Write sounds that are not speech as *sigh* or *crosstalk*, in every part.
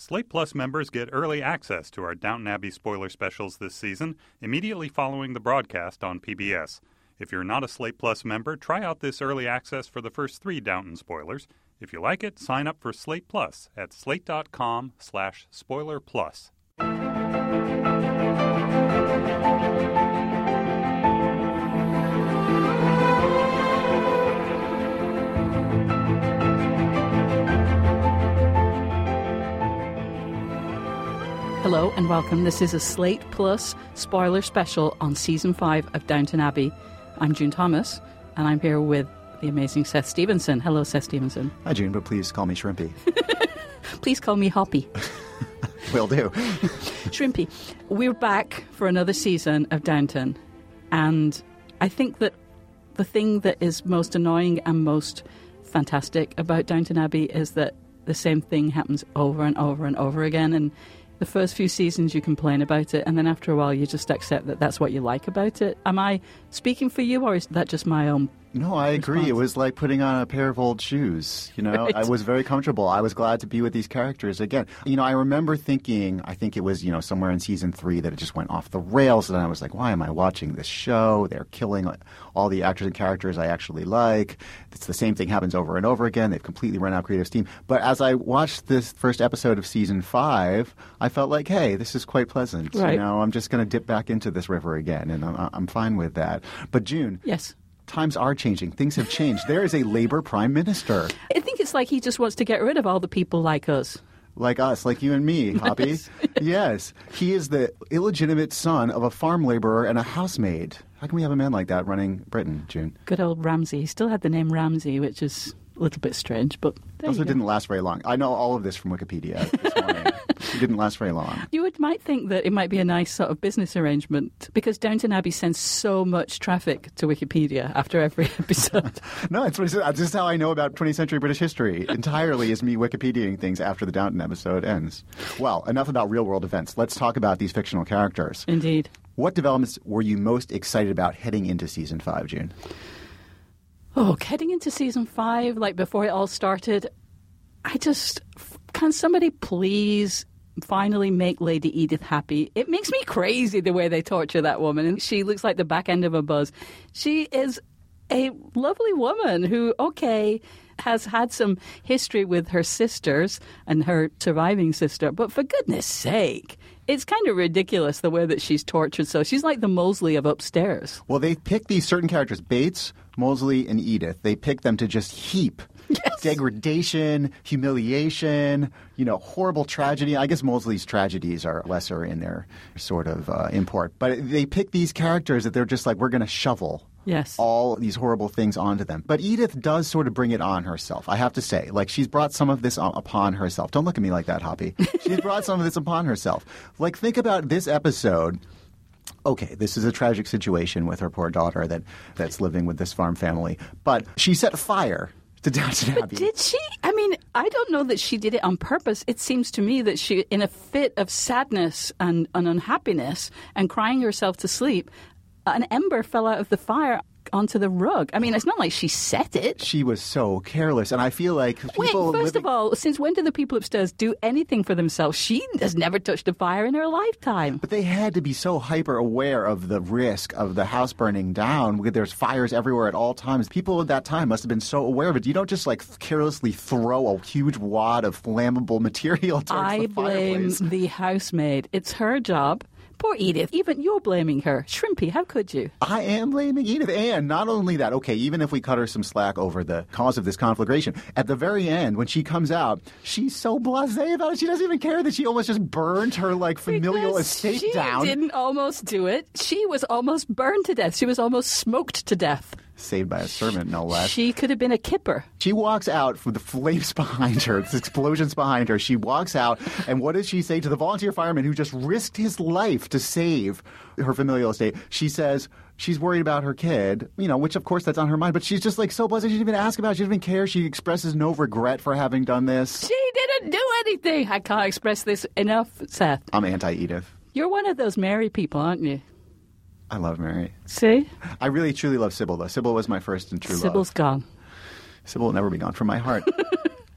Slate Plus members get early access to our Downton Abbey spoiler specials this season immediately following the broadcast on PBS. If you're not a Slate Plus member, try out this early access for the first three Downton spoilers. If you like it, sign up for Slate Plus at slate.com slash spoiler plus. Hello and welcome. This is a Slate Plus spoiler special on season five of Downton Abbey. I'm June Thomas, and I'm here with the amazing Seth Stevenson. Hello, Seth Stevenson. Hi, June, but please call me Shrimpy. *laughs* Please call me Hoppy. *laughs* Will do. *laughs* Shrimpy. We're back for another season of Downton, and I think that the thing that is most annoying and most fantastic about Downton Abbey is that the same thing happens over and over and over again. And the first few seasons you complain about it, and then after a while you just accept that that's what you like about it. Am I speaking for you, or is that just my own? No, I agree. It was like putting on a pair of old shoes. You know, Right. I was very comfortable. I was glad to be with these characters again. You know, I remember thinking, I think it was, you know, somewhere in season three that it just went off the rails. And I was like, why am I watching this show? They're killing all the actors and characters I actually like. It's the same thing happens over and over again. They've completely run out of creative steam. But as I watched this first episode of season five, I felt like, hey, this is quite pleasant. Right. You know, I'm just going to dip back into this river again. And I'm, I'm fine with that. But June, Yes. Times are changing. Things have changed. There is a Labour prime minister, I think it's like he just wants to get rid of all the people like us. like us, like you and me, Hoppy. *laughs* yes. He is the illegitimate son of a farm laborer and a housemaid. How can we have a man like that running Britain, June? Good old Ramsay. He still had the name Ramsay, which is a little bit strange, but Also didn't last very long. I know all of this from Wikipedia this morning. He didn't last very long. You would might think that it might be a nice sort of business arrangement because Downton Abbey sends so much traffic to Wikipedia after every *laughs* episode. *laughs* No, it's uh, this is how I know about 20th century British history. Entirely is me Wikipediaing things after the Downton episode ends. Well, enough about real world events. Let's talk about these fictional characters. Indeed. What developments were you most excited about heading into season five, June? Oh, heading into season five, like before it all started, I just can somebody please finally make Lady Edith happy? It makes me crazy the way they torture that woman, and she looks like the back end of a buzz. She is a lovely woman who, okay, has had some history with her sisters and her surviving sister, but for goodness sake. It's kind of ridiculous the way that she's tortured. So she's like the Molesley of upstairs. Well, they pick these certain characters, Bates, Molesley, and Edith. They pick them to just heap *laughs* degradation, humiliation, you know, horrible tragedy. I guess Molesley's tragedies are lesser in their sort of uh, import, but they pick these characters that they're just like, we're going to shovel Yes. all these horrible things onto them. But Edith does sort of bring it on herself, I have to say. Like, she's brought some of this on, upon herself. Don't look at me like that, Hoppy. *laughs* She's brought some of this upon herself. Like, think about this episode. Okay, this is a tragic situation with her poor daughter that, that's living with this farm family. But she set fire to Downton Abbey. Did she? I mean, I don't know that she did it on purpose. It seems to me that she, in a fit of sadness and, and unhappiness and crying herself to sleep, an ember fell out of the fire onto the rug. I mean, it's not like she set it. she was so careless, and I feel like Wait, first living- of all, since when do the people upstairs do anything for themselves? She has never touched a fire in her lifetime. But they had to be so hyper aware of the risk of the house burning down because there's fires everywhere at all times. People at that time must have been so aware of it. You don't just like carelessly throw a huge wad of flammable *laughs* material towards I the blame fireplace. the housemaid. It's her job. Poor Edith. Even you're blaming her. Shrimpy, how could you? I am blaming Edith. And not only that, okay, even if we cut her some slack over the cause of this conflagration, at the very end, when she comes out, she's so blasé about it. She doesn't even care that she almost just burned her like familial Because estate she down. didn't almost do it. She was almost burned to death. She was almost smoked to death. Saved by a servant, no less. She could have been a kipper. She walks out with the flames *laughs* behind her, the explosions behind her. She walks out, and what does she say to the volunteer fireman who just risked his life to save her familial estate? She says she's worried about her kid, you know, which of course that's on her mind, but she's just like so blessed. She didn't even ask about it. She doesn't even care. She expresses no regret for having done this. She didn't do anything. I can't express this enough, Seth. I'm anti Edith. You're one of those Mary people, aren't you? I love Mary. See? I really truly love Sybil, though. Sybil was my first and true Sybil's love. gone. Sybil will never be gone from my heart. *laughs*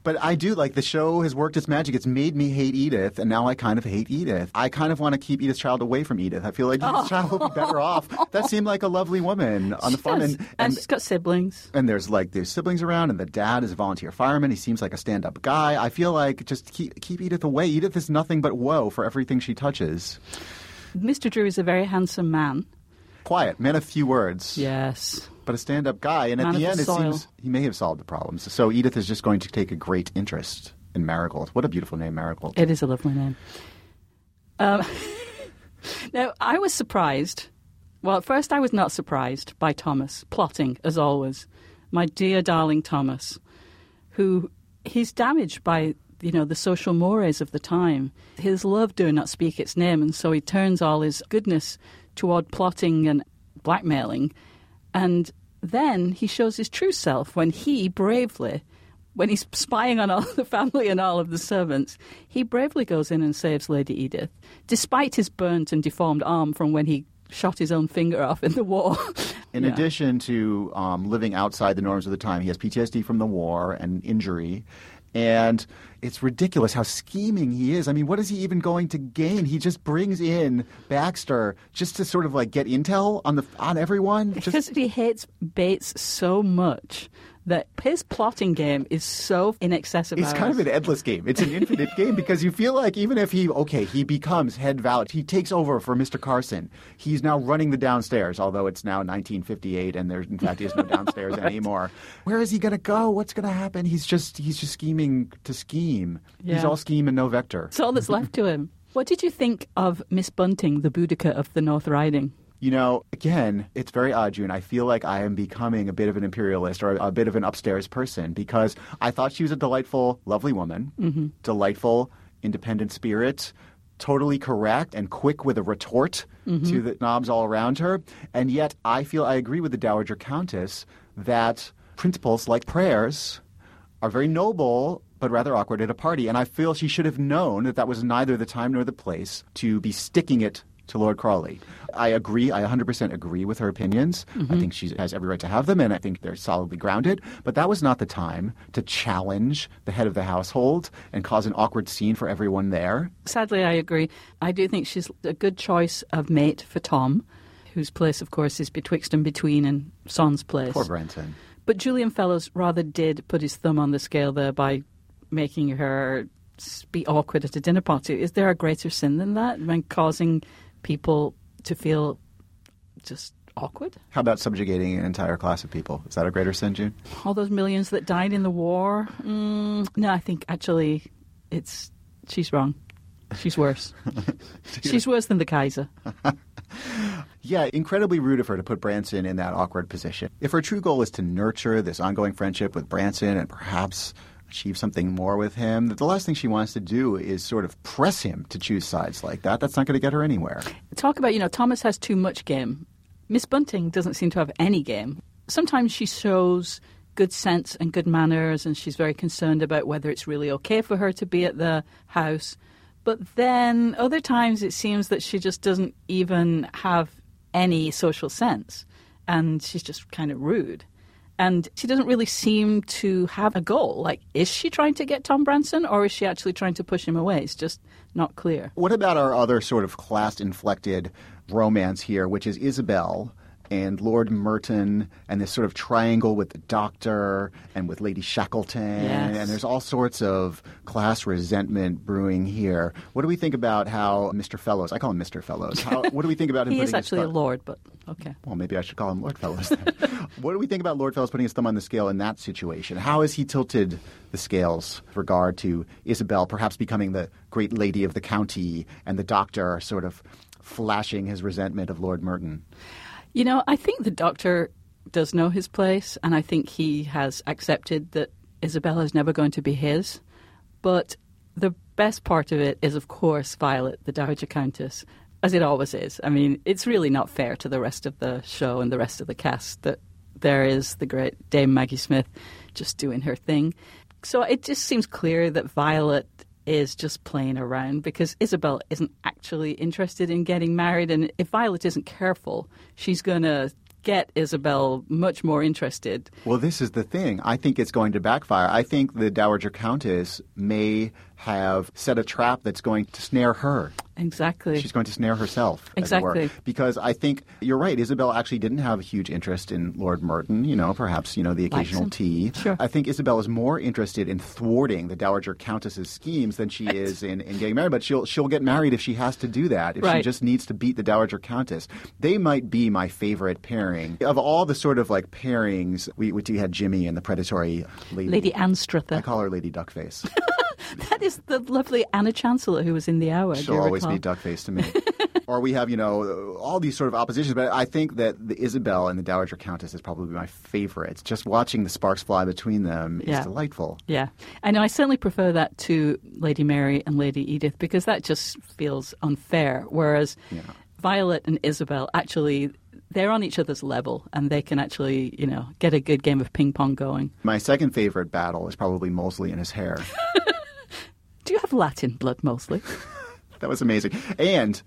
But I do like the show has worked its magic. It's made me hate Edith, and now I kind of hate Edith. I kind of want to keep Edith's Child away from Edith. I feel like Edith Child will be better off. That seemed like a lovely woman on the She farm, does. and, and, she's got siblings. and there's like there's siblings around, and the dad is a volunteer fireman. He seems like a stand-up guy. I feel like just keep keep Edith away. Edith is nothing but woe for everything she touches. Mr. Drew is a very handsome man. Quiet, man of few words. Yes. but a stand-up guy. And at the end, the it seems he may have solved the problems. So Edith is just going to take a great interest in Marigold. What a beautiful name, Marigold. It is a lovely name. Um, *laughs* now, I was surprised. Well, at first, I was not surprised by Thomas plotting, as always. My dear, darling Thomas, who he's damaged by you know the social mores of the time. His love do not speak its name, and so he turns all his goodness toward plotting and blackmailing. And then he shows his true self when he bravely, when he's spying on all *laughs* the family and all of the servants, he bravely goes in and saves Lady Edith, despite his burnt and deformed arm from when he shot his own finger off in the war. *laughs* In Yeah. addition to um, living outside the norms of the time, he has PTSD from the war and injury. And it's ridiculous how scheming he is. I mean, what is he even going to gain? He just brings in Baxter just to sort of like get intel on the on everyone. Because he hates Bates so much that his plotting game is so in excess of It's kind of an endless game. It's an infinite *laughs* game because you feel like even if he, okay, he becomes head valet, he takes over for Mr. Carson. He's now running the downstairs, although it's now 1958 and there, in fact, is no downstairs *laughs* anymore. Where is he going to go? What's going to happen? He's just, he's just scheming to scheme. He's all scheme and no vector. That's all that's left to him. *laughs* What did you think of Miss Bunting, the Boudica of the North Riding? You know, again, it's very odd, June. I feel like I am becoming a bit of an imperialist or a bit of an upstairs person because I thought she was a delightful, lovely woman, mm-hmm. delightful, independent spirit, totally correct and quick with a retort mm-hmm. to the knobs all around her. And yet, I feel I agree with the Dowager Countess that principles like prayers are very noble but rather awkward at a party. And I feel she should have known that that was neither the time nor the place to be sticking it to Lord Crawley. I agree. I 100% agree with her opinions. I think she has every right to have them, and I think they're solidly grounded. But that was not the time to challenge the head of the household and cause an awkward scene for everyone there. Sadly, I agree. I do think she's a good choice of mate for Tom, whose place, of course, is betwixt and between and Son's place. Poor Branson. But Julian Fellowes rather did put his thumb on the scale there by making her be awkward at a dinner party. Is there a greater sin than that? When causing people to feel just awkward? How about subjugating an entire class of people? Is that a greater sin, June? All those millions that died in the war? Mm, no, I think actually it's she's wrong. She's worse. *laughs* she's worse than the Kaiser. *laughs* Yeah, incredibly rude of her to put Branson in that awkward position. If her true goal is to nurture this ongoing friendship with Branson and perhaps achieve something more with him, the last thing she wants to do is sort of press him to choose sides like that. That's not going to get her anywhere. talk about, you know, Thomas has too much game. Miss Bunting doesn't seem to have any game. Sometimes she shows good sense and good manners, and she's very concerned about whether it's really okay for her to be at the house. But then other times it seems that she just doesn't even have any social sense, and she's just kind of rude. And she doesn't really seem to have a goal. Like, is she trying to get Tom Branson, or is she actually trying to push him away? It's just not clear. What about our other sort of class inflected romance here, which is Isabel and Lord Merton and this sort of triangle with the doctor and with Lady Shackleton? Yes. And there's all sorts of class resentment brewing here. What do we think about how Mr. Fellowes, I call him Mr. Fellowes, how, *laughs* what do we think about him He is actually a lord, but okay. Well, maybe I should call him Lord Fellowes. Then. *laughs* what do we think about Lord Fellowes putting his thumb on the scale in that situation? How has he tilted the scales with regard to Isabel perhaps becoming the great lady of the county and the doctor sort of flashing his resentment of Lord Merton? You know, I think the doctor does know his place, and I think he has accepted that Isabella is never going to be his. But the best part of it is, of course, Violet, the Dowager Countess, as it always is. I mean, it's really not fair to the rest of the show and the rest of the cast that there is the great Dame Maggie Smith just doing her thing. So it just seems clear that Violet is just playing around because Isabel isn't actually interested in getting married. And if Violet isn't careful, she's going to get Isabel much more interested. Well, this is the thing. I think it's going to backfire. I think the Dowager Countess may have set a trap that's going to snare her. Exactly. She's going to snare herself. as it were. Exactly. Because I think you're right. Isabel actually didn't have a huge interest in Lord Merton, you know, perhaps, you know, the occasional tea. Sure. I think Isabel is more interested in thwarting the Dowager Countess's schemes than she is in, in getting married. But she'll she'll get married if she has to do that, if she just needs to beat the Dowager Countess. They might be my favorite pairing. Of all the sort of like pairings, we, we had Jimmy and the predatory lady. Lady Anstruther. I call her Lady Duckface. *laughs* That is the lovely Anna Chancellor who was in the hour. She'll always recall? be Duckface to me. *laughs* or we have, you know, all these sort of oppositions. But I think that the Isabel and the Dowager Countess is probably my favorite. Just watching the sparks fly between them Yeah. is delightful. Yeah, I know. I certainly prefer that to Lady Mary and Lady Edith because that just feels unfair. Whereas Yeah. Violet and Isabel actually they're on each other's level and they can actually you know get a good game of ping pong going. My second favorite battle is probably Molesley and his hair. *laughs* Latin blood mostly? *laughs* that was amazing. And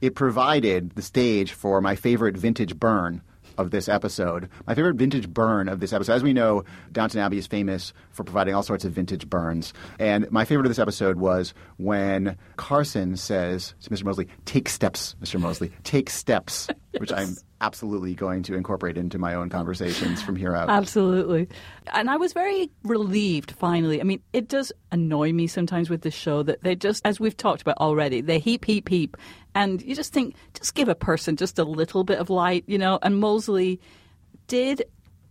it provided the stage for my favorite vintage burn of this episode. My favorite vintage burn of this episode. As we know, Downton Abbey is famous for providing all sorts of vintage burns. And my favorite of this episode was when Carson says to Mr. Molesley, Take steps, Mr. Molesley, take steps, *laughs* which I'm absolutely going to incorporate into my own conversations from here out. Absolutely. And I was very relieved finally. I mean, it does annoy me sometimes with this show that they just, as we've talked about already, they heap, heap, heap. And you just think, just give a person just a little bit of light, you know? And Molesley did,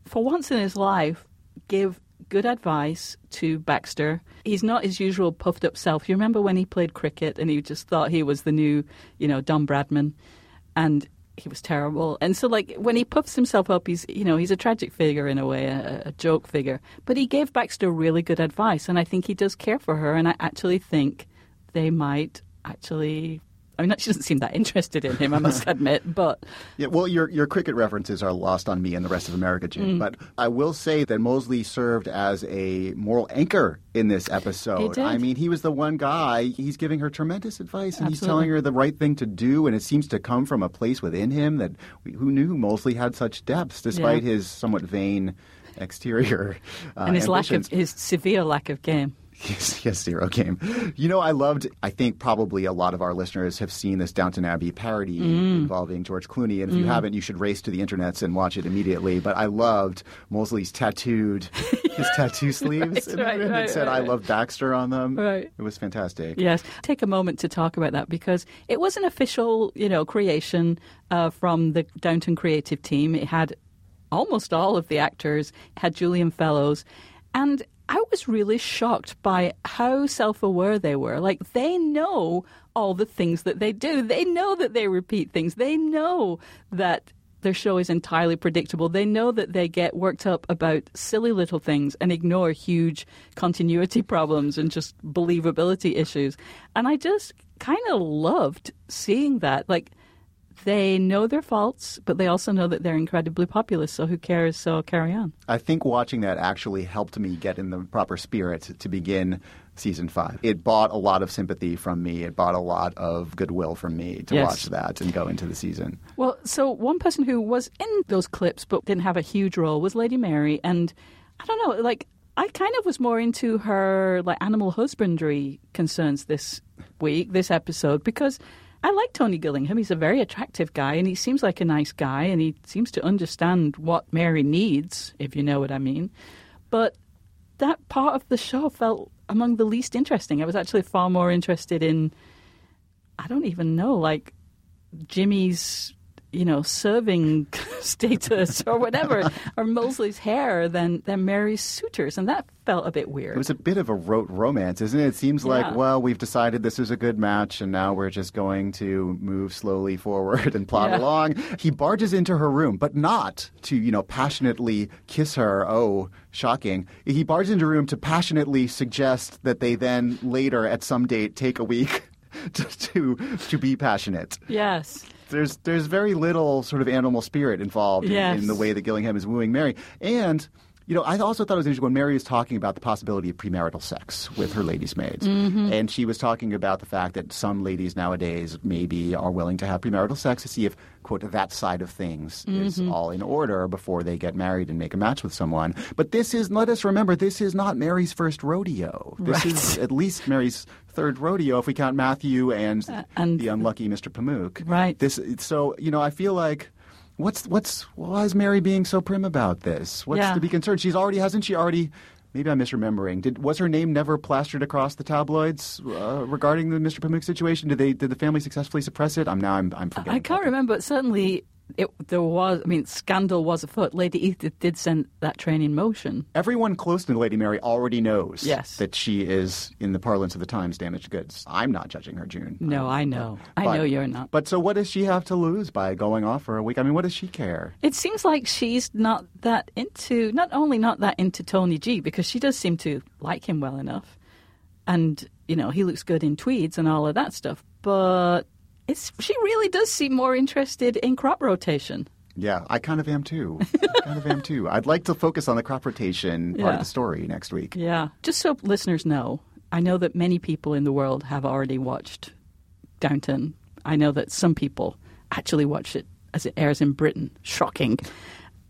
for once in his life, give good advice to Baxter. He's not his usual puffed up self. You remember when he played cricket and he just thought he was the new, you know, Don Bradman? And he was terrible. And so, like, when he puffs himself up, he's, you know, he's a tragic figure in a way, a, a joke figure. But he gave Baxter really good advice, and I think he does care for her. And I actually think they might actually. I mean, she doesn't seem that interested in him, I must *laughs* admit. But Yeah, well, your your cricket references are lost on me and the rest of America, Jim. Mm. But I will say that Molesley served as a moral anchor in this episode. I mean, he was the one guy. He's giving her tremendous advice, and he's telling her the right thing to do. And it seems to come from a place within him that who knew Molesley had such depths, despite Yeah. his somewhat vain exterior uh, and his lack of his severe lack of game. *laughs* Yes, yes, zero game. You know, I loved. I think probably a lot of our listeners have seen this Downton Abbey parody Mm. involving George Clooney, and if you haven't, you should race to the internets and watch it immediately. But I loved Molesley's tattooed *laughs* his tattoo sleeves, and right, right, said right, "I love Baxter" on them. Right. It was fantastic. Yes, take a moment to talk about that because it was an official, you know, creation uh, from the Downton creative team. It had almost all of the actors, it had Julian Fellowes, and I was really shocked by how self-aware they were. Like they know all the things that they do. They know that they repeat things. They know that their show is entirely predictable. They know that they get worked up about silly little things and ignore huge continuity *laughs* problems and just believability issues. And I just kind of loved seeing that. Like, they know their faults, but they also know that they're incredibly popular. So who cares? So carry on. I think watching that actually helped me get in the proper spirit to begin season five. It bought a lot of sympathy from me. It bought a lot of goodwill from me to Yes. watch that and go into the season. Well, so one person who was in those clips but didn't have a huge role was Lady Mary, and I don't know, like I kind of was more into her like animal husbandry concerns this week, this episode, because I like Tony Gillingham. He's a very attractive guy, and he seems like a nice guy, and he seems to understand what Mary needs, if you know what I mean. But that part of the show felt among the least interesting. I was actually far more interested in, I don't even know, like Jimmy's, you know, serving *laughs* status or whatever, or Molesley's hair than than Mary's suitors, and that felt a bit weird. It was a bit of a rote romance, isn't it? It seems like, well, we've decided this is a good match, and now we're just going to move slowly forward *laughs* and plod Yeah. along. He barges into her room, but not to, you know, passionately kiss her. Oh, shocking. He barges into her room to passionately suggest that they then later, at some date, take a week *laughs* to to, to be passionate. yes. There's there's very little sort of animal spirit involved in- in, the way that Gillingham is wooing Mary, and You know, I also thought it was interesting when Mary was talking about the possibility of premarital sex with her ladies' maids. Mm-hmm. And she was talking about the fact that some ladies nowadays maybe are willing to have premarital sex to see if, quote, that side of things is Mm-hmm. all in order before they get married and make a match with someone. But this is, let us remember, this is not Mary's first rodeo. This Right. is at least Mary's third rodeo if we count Matthew and, and- the unlucky Mr. Pamuk. Right. This, so, you know, I feel like. What's what's why is Mary being so prim about this? What's Yeah. to be concerned? She's already hasn't she already? Maybe I'm misremembering. Did was her name never plastered across the tabloids uh, regarding the Mr. Pamuk situation? Did they did the family successfully suppress it? I'm now I'm I'm forgetting. I can't remember, but certainly it, there was, I mean, scandal was afoot. Lady Edith did send that train in motion. Everyone close to Lady Mary already knows Yes. that she is, in the parlance of the times, damaged goods. I'm not judging her, June. No, I know. I know you're not. But so, what does she have to lose by going off for a week? I mean, what does she care? It seems like she's not that into, not only not that into Tony G, because she does seem to like him well enough. And, you know, he looks good in tweeds and all of that stuff. But it's she really does seem more interested in crop rotation. Yeah, I kind of am too. I *laughs* kind of am too. I'd like to focus on the crop rotation part Yeah. of the story next week. Yeah. Just so listeners know, I know that many people in the world have already watched Downton. I know that some people actually watch it as it airs in Britain. Shocking.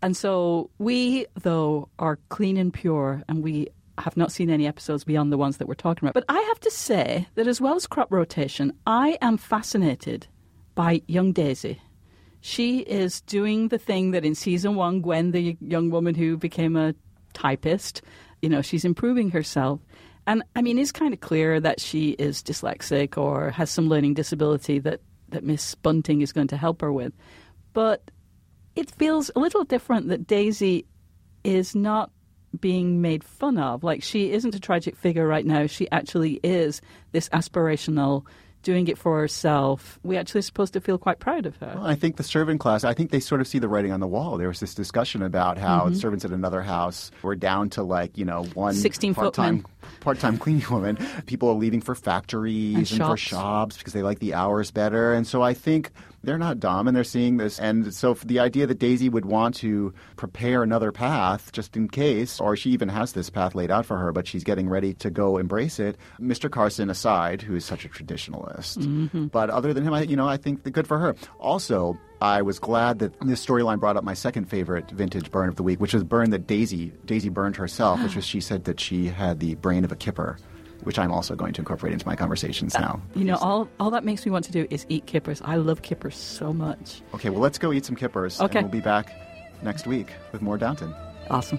And so we, though, are clean and pure, and we have not seen any episodes beyond the ones that we're talking about. But I have to say that as well as crop rotation, I am fascinated by young Daisy. She is doing the thing that in season one, Gwen, the young woman who became a typist, you know, she's improving herself. And I mean, it's kind of clear that she is dyslexic or has some learning disability that, that Miss Bunting is going to help her with. But it feels a little different that Daisy is not being made fun of. Like, she isn't a tragic figure right now. She actually is this aspirational, doing it for herself. We actually are supposed to feel quite proud of her. Well, I think the servant class, I think they sort of see the writing on the wall. There was this discussion about how Mm-hmm. servants at another house were down to like, you know, one 16 part-time part-time *laughs* cleaning woman. People are leaving for factories And and, for shops. shops because they like the hours better. And so I think they're not dumb and they're seeing this. And so the idea that Daisy would want to prepare another path just in case, or she even has this path laid out for her, but she's getting ready to go embrace it. Mr. Carson aside, who is such a traditionalist, Mm-hmm. but other than him, I, you know, I think the good for her. Also, I was glad that this storyline brought up my second favorite vintage burn of the week, which was burn that Daisy Daisy burned herself, which *gasps* was she said that she had the brain of a kipper, which I'm also going to incorporate into my conversations uh, now. You know, all, all that makes me want to do is eat kippers. I love kippers so much. Okay, well, let's go eat some kippers, Okay. and we'll be back next week with more Downton. Awesome.